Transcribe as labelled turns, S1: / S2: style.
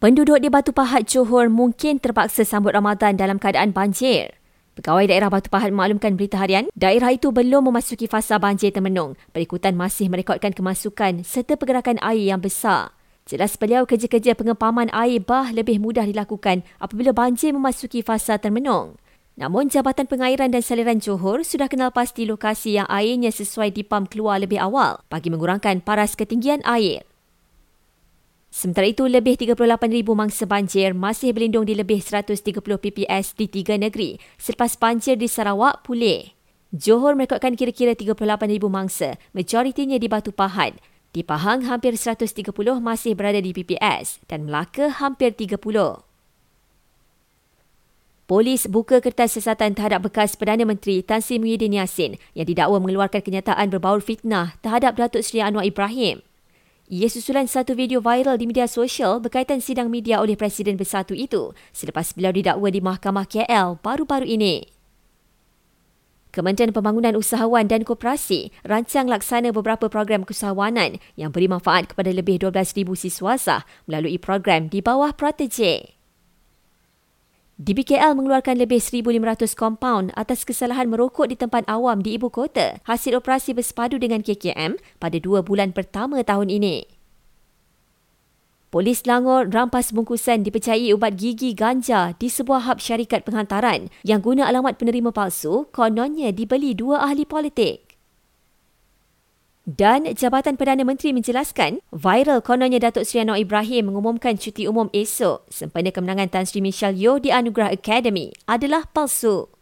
S1: Penduduk di Batu Pahat Johor mungkin terpaksa sambut Ramadan dalam keadaan banjir. Pegawai daerah Batu Pahat memaklumkan berita harian, daerah itu belum memasuki fasa banjir termenung. Perikutan masih merekodkan kemasukan serta pergerakan air yang besar. Jelas beliau kerja-kerja pengepaman air bah lebih mudah dilakukan apabila banjir memasuki fasa termenung. Namun Jabatan Pengairan dan Saliran Johor sudah kenal pasti lokasi yang airnya sesuai dipam keluar lebih awal bagi mengurangkan paras ketinggian air. Sementara itu, lebih 38,000 mangsa banjir masih berlindung di lebih 130 PPS di tiga negeri selepas banjir di Sarawak pulih. Johor merekodkan kira-kira 38,000 mangsa, majoritinya di Batu Pahat. Di Pahang, hampir 130 masih berada di PPS dan Melaka hampir 30. Polis buka kertas siasatan terhadap bekas Perdana Menteri Tan Sri Muhyiddin Yassin yang didakwa mengeluarkan kenyataan berbaur fitnah terhadap Datuk Seri Anwar Ibrahim. Ia susulan satu video viral di media sosial berkaitan sidang media oleh Presiden Bersatu itu selepas beliau didakwa di Mahkamah KL baru-baru ini. Kementerian Pembangunan Usahawan dan Koperasi rancang laksana beberapa program keusahawanan yang beri manfaat kepada lebih 12,000 siswa sah melalui program di bawah Protege. DBKL mengeluarkan lebih 1,500 kompaun atas kesalahan merokok di tempat awam di ibu kota hasil operasi bersepadu dengan KKM pada dua bulan pertama tahun ini. Polis Langor rampas bungkusan dipercayai ubat gigi ganja di sebuah hub syarikat penghantaran yang guna alamat penerima palsu kononnya dibeli dua ahli politik. Dan Jabatan Perdana Menteri menjelaskan, viral kononnya Datuk Seri Anwar Ibrahim mengumumkan cuti umum esok sempena kemenangan Tan Sri Michelle Yeoh di Anugerah Academy adalah palsu.